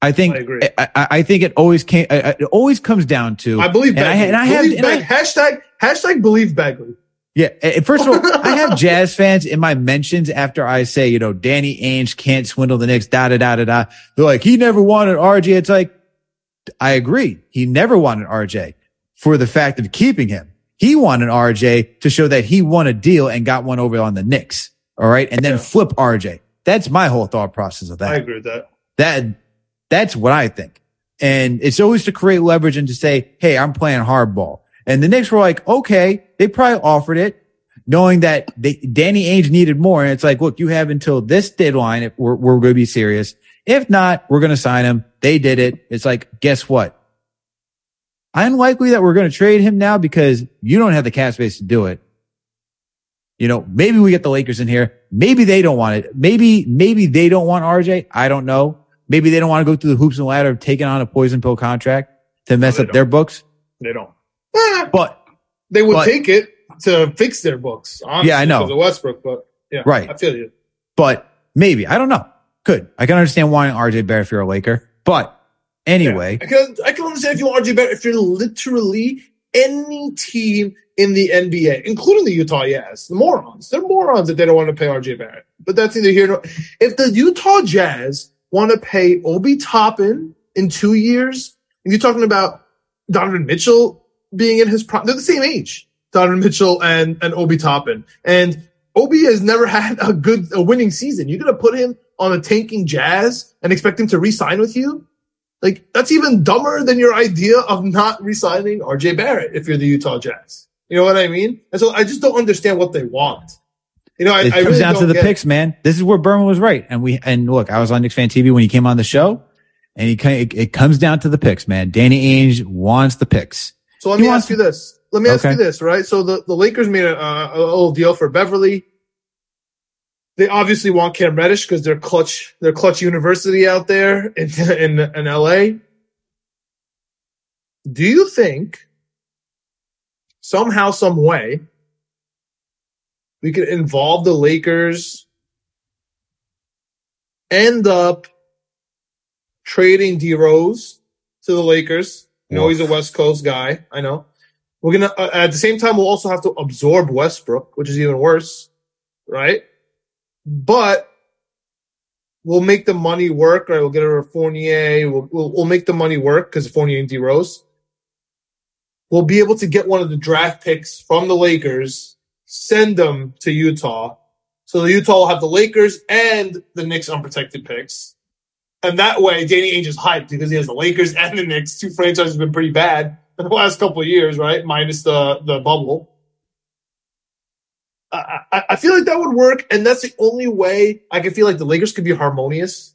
I think I agree. I, I, think it always came. It always comes down to. I believe and I, and I have and hashtag hashtag believe Begley. Yeah. eh, First of all, I have Jazz fans in my mentions after I say, you know, Danny Ainge can't swindle the Knicks, da da da da da. They're like, he never wanted RJ. It's like, I agree. He never wanted RJ for the fact of keeping him. He wanted RJ to show that he won a deal and got one over on the Knicks. All right. And then Yeah. flip RJ. That's my whole thought process of that. I agree with that. That that's what I think. And it's always to create leverage and to say, Hey, I'm playing hardball. And the Knicks were like, okay, they probably offered it knowing that they, Danny Ainge needed more. And it's like, look, you have until this deadline. If we're, we're going to be serious. If not, we're going to sign him. They did it. It's like, guess what? Unlikely that we're going to trade him now because you don't have the cap space to do it. You know, maybe we get the Lakers in here. Maybe they don't want it. Maybe, maybe they don't want RJ. I don't know. Maybe they don't want to go through the hoops and ladder of taking on a poison pill contract to mess they up their books. They don't. Eh, But they would But- take it to fix their books. Honestly, Yeah, I know. The Westbrook, but yeah, Right. I feel you. but maybe I don't know. Could I can understand wanting RJ Barrett if you're a Laker, but anyway, I can I can understand if you want RJ Barrett if you're literally any team in the NBA, including the Utah Jazz, the morons. They're morons that they don't want to pay RJ Barrett. But that's neither here nor if the Utah Jazz want to pay Obi Toppin in two years, and you're talking about Donovan Mitchell being in his prime, they're the same age. Donovan Mitchell and and Obi Toppin, and Obi has never had a good a winning season. You're gonna put him on a tanking Jazz and expect him to re-sign with you? Like that's even dumber than your idea of not re-signing RJ Barrett if you're the Utah Jazz. You know what I mean? And so I just don't understand what they want. You know, I, it I comes really down to the get it. picks, man. This is where Berman was right, and we and look, I was on Knicks fan TV when he came on the show, and he it, it comes down to the picks, man. Danny Ainge wants the picks. So let He me ask you this. Let me ask Okay. you this, right? So the, the Lakers made a, a, a little deal for Beverley. They obviously want Cam Reddish because they're clutch, they're clutch university out there in, in, in LA. Do you think somehow, some way, we could involve the Lakers, end up trading D Rose to the Lakers? You know, he's a West Coast guy. I know. We're gonna uh, at the same time we'll also have to absorb Westbrook, which is even worse, right? But we'll make the money work, right? We'll get a Fournier. We'll, we'll we'll make the money work because Fournier and D Rose. We'll be able to get one of the draft picks from the Lakers, send them to Utah, so the Utah will have the Lakers and the Knicks unprotected picks. And that way, Danny Ainge is hyped because he has the Lakers and the Knicks. Two franchises have been pretty bad in the last couple of years, right? Minus the the bubble. I, I, feel like that would work, and that's the only way I can feel like the Lakers could be harmonious.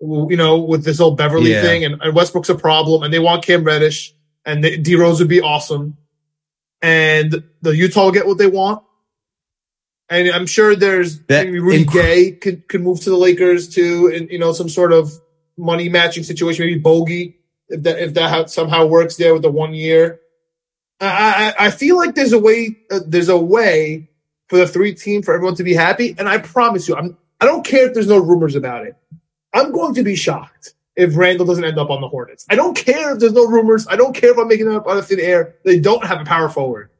You know, with this whole Beverley Yeah. thing, and, and Westbrook's a problem, and they want Cam Reddish, and D Rose would be awesome, and the Utah will get what they want. And I'm sure there's That maybe Rudy inc- Gay could, could move to the Lakers too, and you know some sort of money matching situation. Maybe Bogey, if that if that somehow works there with the one year. I I, I feel like there's a way uh, there's a way for the three team for everyone to be happy, and I promise you, I'm I don't care if there's no rumors about it. I'm going to be shocked if Randle doesn't end up on the Hornets. I don't care if there's no rumors. I don't care if I'm making it up out of thin air. They don't have a power forward,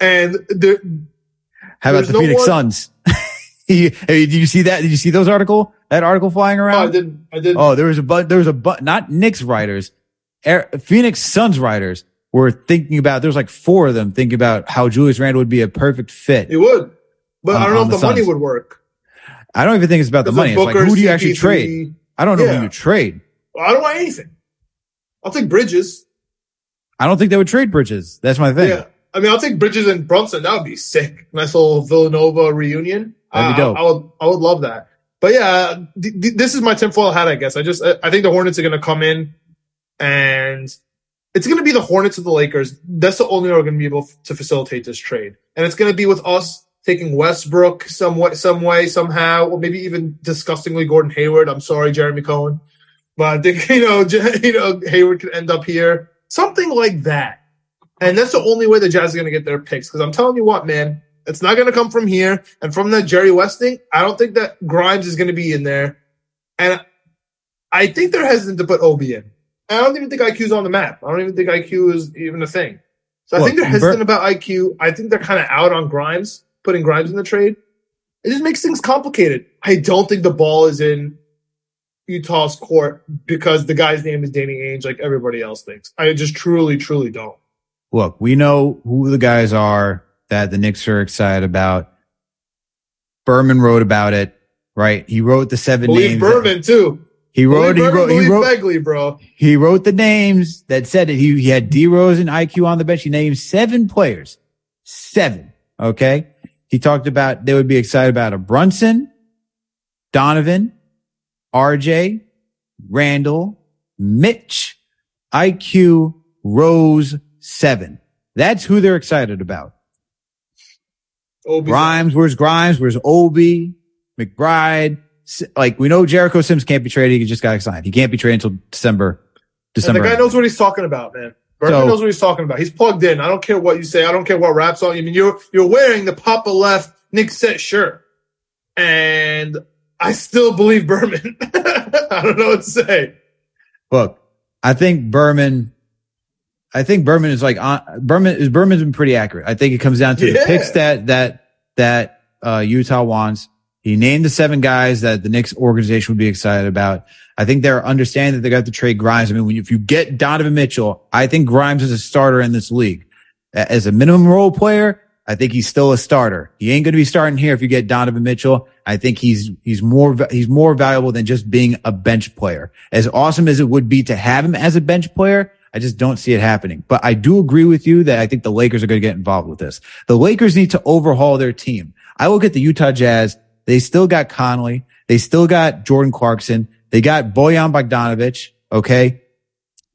and How about the no Phoenix one- Suns? He- hey, did you see that? Did you see those article? That article flying oh, I around? didn't I didn't Oh, there was a but there was a but not Knicks writers, Air, Phoenix Suns writers were thinking about. There's like four of them thinking about how Julius Randle would be a perfect fit. it would, but I don't know if the, the money would work. I don't even think it's about the money. It's like who do you actually CP3. trade? I don't know Yeah. who you trade. I don't want anything. I'll take Bridges. I don't think they would trade Bridges. That's my thing. Yeah. I mean, I'll take Bridges and Brunson. That would be sick. Nice little Villanova reunion. That'd be Uh, dope. I, I would, I would love that. But yeah, th- th- this is my tinfoil hat. I guess I just, I I think the Hornets are going to come in and it's going to be the Hornets of the Lakers. That's the only way we're going to be able to facilitate this trade, and it's going to be with us taking Westbrook some way, some way, somehow, or maybe even disgustingly Gordon Hayward. I'm sorry, Jeremy Cohen, but you know, you know, Hayward could end up here, something like that. And that's the only way the Jazz are going to get their picks. Because I'm telling you what, man, it's not going to come from here. And from that Jerry West thing, I don't think that Grimes is going to be in there. And I think they're hesitant to put Obi in. I don't even think IQ is on the map. I don't even think IQ is even a thing. So I think they're hesitant Bur- about IQ. I think they're kind of out on Grimes, putting Grimes in the trade. It just makes things complicated. I don't think the ball is in Utah's court because the guy's name is Danny Ainge, like everybody else thinks. I just truly, truly don't. Look, we know who the guys are that the Knicks are excited about. Berman wrote about it, right? He wrote the seven Believe names. Berman too. He wrote, he wrote, he wrote, Begley, bro. he wrote the names that said it. He, he had D Rose and IQ on the bench. He named seven players. Seven. Okay. He talked about they would be excited about a Brunson, Donovan, RJ, Randle, Mitch, IQ, Rose, seven. That's who they're excited about. Obi's Grimes, where's Grimes? Where's Obi? McBride? Like we know Jericho Sims can't be traded. He just got signed. He can't be traded until December. And December. the guy knows what he's talking about, man. Berman So- knows what he's talking about. He's plugged in. I don't care what you say. I don't care what rap song. I mean, you're you're wearing the Papa Left Nick Set shirt, and I still believe Berman. I don't know what to say. Look, I think Berman. I think Berman is like on, Berman is Berman's been pretty accurate. I think it comes down to the Yeah. picks that that that uh, Utah wants. He named the seven guys that the Knicks organization would be excited about. I think they're understanding that they got to trade Grimes. I mean, you, if you get Donovan Mitchell, I think Grimes is a starter in this league as a minimum role player. I think he's still a starter. He ain't going to be starting here if you get Donovan Mitchell. I think he's he's more he's more valuable than just being a bench player. As awesome as it would be to have him as a bench player, I just don't see it happening. But I do agree with you that I think the Lakers are going to get involved with this. The Lakers need to overhaul their team. I look at the Utah Jazz. They still got Conley. They still got Jordan Clarkson. They got Bojan Bogdanovich. Okay.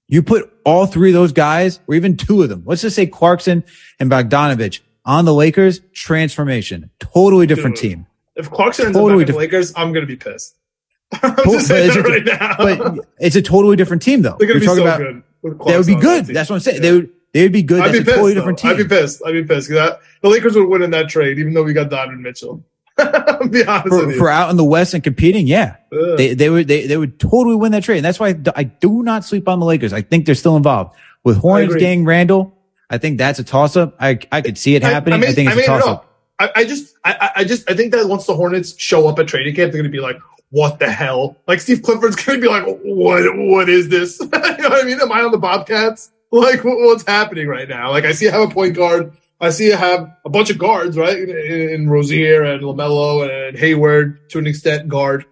You put all three of those guys, or even two of them, let's just say Clarkson and Bogdanovich on the Lakers, transformation, totally different Dude. team. If Clarkson ends Totally up diff- Lakers, I'm gonna be pissed. I'm But- just saying that right it's now. But it's a totally different team, though. they're gonna be so about good. with that would be good. That's what I'm saying. Yeah. They would they would be good. I'd That's be a pissed. totally though. different team. I'd be pissed. I'd be pissed because the Lakers would win in that trade, even though we got Donovan Mitchell. Be honest for, for out in the West and competing, yeah, Ugh. they they would they, they would totally win that trade. And that's why I do- not sleep on the Lakers. I think they're still involved with Hornets gang Randle. I think that's a toss up. I I could see it happening. I, made- think it's made a toss up. I, I just, I, I- I just, I think that once the Hornets show up at training camp, they're going to be like, "What the hell?" Like Steve Clifford's going to be like, "What? What is this?" you know what I mean? Am I on the Bobcats? Like, what, what's happening right now? Like, I see I have a point guard. I see I have a bunch of guards, right? In, in Rozier and LaMelo and Hayward to an extent guard.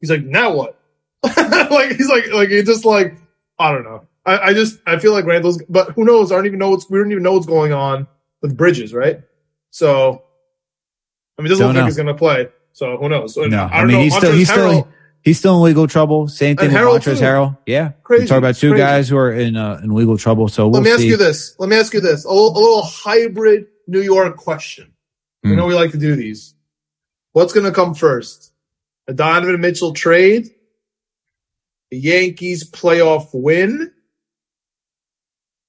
He's like, now what? like, he's like, like, he just like, I don't know. I, I just, I feel like Randle's, but who knows? I don't even know what's, we don't even know what's going on with Bridges, right? So, I mean, it doesn't Don't look like he's going to play. So who knows? No, I, I don't mean know. he's still he's still Harrell- he's still in legal trouble. Same thing And with Montrezl. Harrell. Yeah, Crazy. we talk about two Crazy. guys who are in uh, in legal trouble. So we'll Let me ask see. you this. Let me ask you this. A little, a little hybrid New York question. You Hmm. know we like to do these. What's going to come first? A Donovan Mitchell trade? The Yankees playoff win?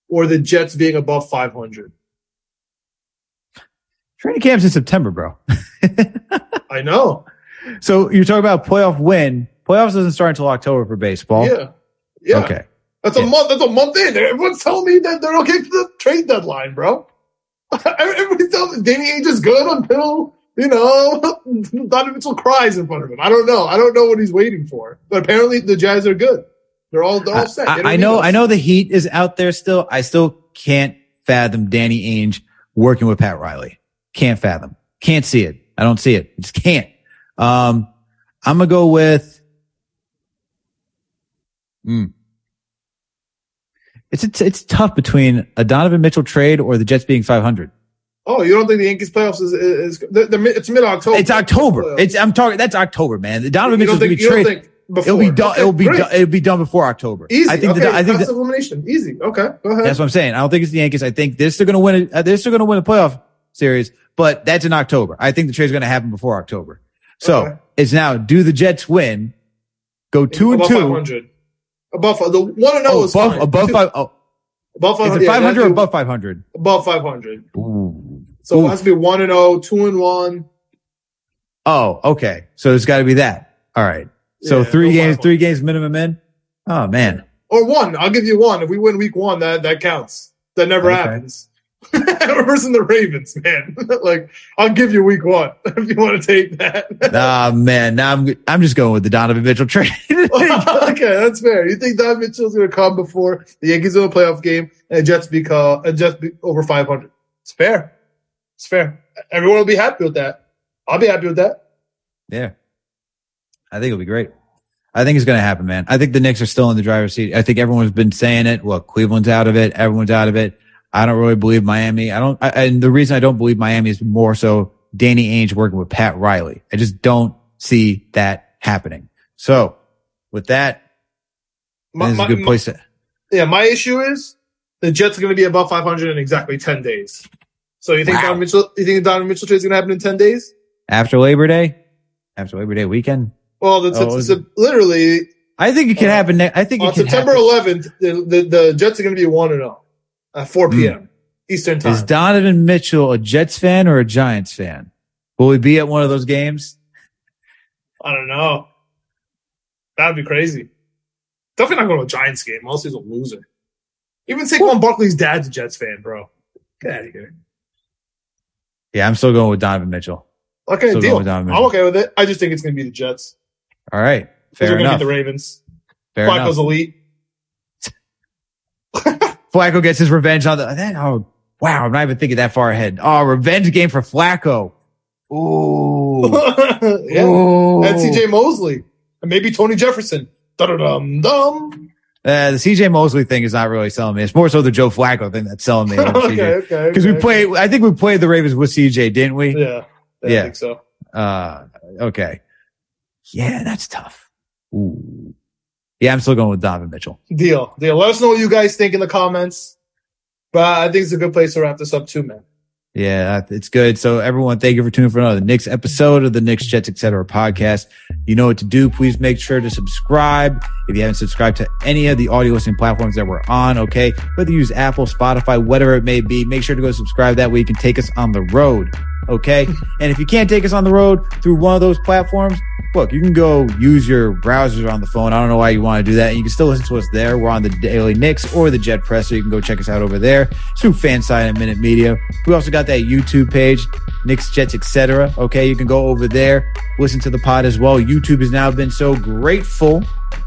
Or the Jets being above 500? Training camp's in September, bro. I know. So you're talking about playoff win. Playoffs doesn't start until October for baseball. Yeah. Yeah. Okay. That's a Yeah. month. That's a month in. Everyone's telling me that they're okay for the trade deadline, bro. Everybody's telling me Danny Ainge is good until you know Donovan Mitchell cries in front of him. I don't know. I don't know what he's waiting for. But apparently the Jazz are good. They're all they're all set. I, I know. I know the heat is out there still. I still can't fathom Danny Ainge working with Pat Riley. Can't fathom. Can't see it. I don't see it. Just can't. Um, I'm gonna go with. Mm. It's it's it's tough between a Donovan Mitchell trade or the Jets being 500. Oh, you don't think the Yankees playoffs is is, is they're, they're it's mid October? It's October. It's I'm talking. That's October, man. The Donovan Mitchell don't Mitchell's gonna think be traded. think before. It'll be done. Okay, it'll be done. It'll be done before October. Easy. I think. okay, the, I think the, elimination. Easy. Okay, go ahead. that's what I'm saying. I don't think it's the Yankees. I think they're still going to win it. uh, They're still going to win the playoff series, but that's in October. I think the trade's going to happen before October. So Okay. it's now do the Jets win, go two and two, 500. Above the one and zero oh, is above fine. above Two- five. Oh, above is 500. it yeah, 500 or above 500? above 500. Ooh. So Ooh. it has to be one and zero, two and one. Oh, okay. So it's got to be that. All right. So Yeah, three games, three games minimum in. Oh man. or one. I'll give you one. If we win week one, that that counts. That never Okay. happens. Versus the Ravens, man. like I'll give you week one if you want to take that. Ah man. Now I'm I'm just going with the Donovan Mitchell trade. okay, that's fair. You think Don Mitchell's going to come before the Yankees in a playoff game and Jets become and Jets be over 500? It's fair. It's fair. Everyone will be happy with that. I'll be happy with that. yeah. I think it'll be great. I think it's going to happen, man. I think the Knicks are still in the driver's seat. I think everyone's been saying it. Well, Cleveland's out of it. Everyone's out of it. I don't really believe Miami. I don't, I, and the reason I don't believe Miami is more so Danny Ainge working with Pat Riley. I just don't see that happening. So with that, My- this is a good place to, Yeah, my issue is the Jets are going to be above 500 in exactly 10 days. So you think Wow. Donovan Mitchell? You think Donovan Mitchell trade is going to happen in 10 days? after Labor Day, after Labor Day weekend. Well, that's, Oh, it's, literally I think it can Uh, happen. Ne- I think it on can September happen. 11th. The, the, the Jets are going to be one and zero at 4 hmm. p.m. Eastern time. Is Donovan Mitchell a Jets fan or a Giants fan? Will he be at one of those games? I don't know. That'd be crazy. Definitely not going to a Giants game. Unless he's a loser. Even Saquon Barkley's dad's a Jets fan, bro. Get out of here. Yeah, I'm still going with Donovan Mitchell. Okay, Still deal. going with Donovan I'm okay with it. I just think it's going to be the Jets. All right, fair going to beat enough. the Ravens. Fair Flacco's elite. Flacco gets his revenge on the. That, oh wow, I'm not even thinking that far ahead. Oh, revenge game for Flacco. Ooh, yeah. Ooh. And CJ Mosley. And maybe Tony Jefferson. Dum dum. Uh, the CJ Mosley thing is not really selling me. It's more so the Joe Flacco thing that's selling me. okay, okay. Because okay, we played, I think we played the Ravens with CJ, didn't we? Yeah. yeah. Yeah. I think so. Uh, okay. Yeah, that's tough. Ooh. Yeah, I'm still going with Donovan Mitchell. Deal. Deal. Let us know what you guys think in the comments. But I think it's a good place to wrap this up too, man. Yeah, it's good. So everyone, thank you for tuning for another Knicks episode of the Knicks Jets Etc. podcast. You know what to do. Please make sure to subscribe if you haven't subscribed to any of the audio listening platforms that we're on. Okay, whether you use Apple, Spotify, whatever it may be, make sure to go subscribe. That way you can take us on the road. Okay, and if you can't take us on the road through one of those platforms, look, you can go use your browsers on the phone. I don't know why you want to do that. And you can still listen to us there. We're on the Daily Knicks or the Jet Press, so you can go check us out over there. Through FanSided and Minute Media. We also got that YouTube page, Knicks, Jets, etc. Okay, you can go over there, listen to the pod as well. YouTube has now been so grateful,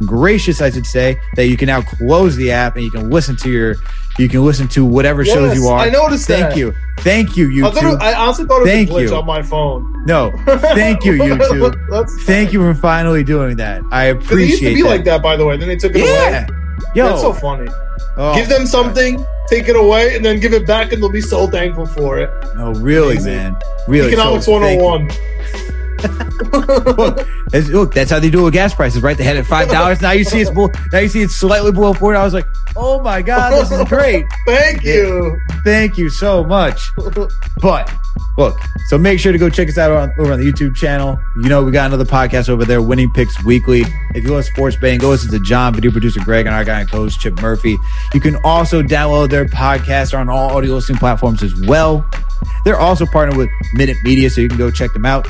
gracious, I should say, that you can now close the app and you can listen to your, you can listen to whatever shows you are. I noticed Thank that. you, thank you, I, thought YouTube. it, I honestly thought it was Thank a glitch you. on my phone. no, thank you, YouTube. Thank you for finally doing that. I 'Cause It appreciate used to be that. like that, by the way. Then they took it Yeah. away. Yo. That's so funny. Oh, give them something, take it away, and then give it back, and they'll be so thankful for it. No, really, Amazing. man. Really. Economics so, thank you. 101. Look, that's, look, that's how they do with gas prices, right? They had it five dollars. now you see it's now you see it's slightly below four dollars. I was like, oh my god, this is great. Thank you. Thank you so much. But look, so make sure to go check us out on, over on the YouTube channel. You know, we got another podcast over there, Winning Picks Weekly. If you love sports betting, go listen to John, video producer Greg, and our guy and coach Chip Murphy. You can also download their podcast on all audio listening platforms as well. They're also partnered with Minute Media, so you can go check them out.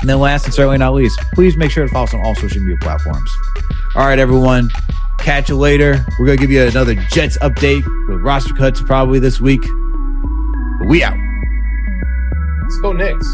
And then last and certainly not least, please make sure to follow us on all social media platforms. All right, everyone. Catch you later. We're going to give you another Jets update with roster cuts probably this week. We out. Let's go Knicks.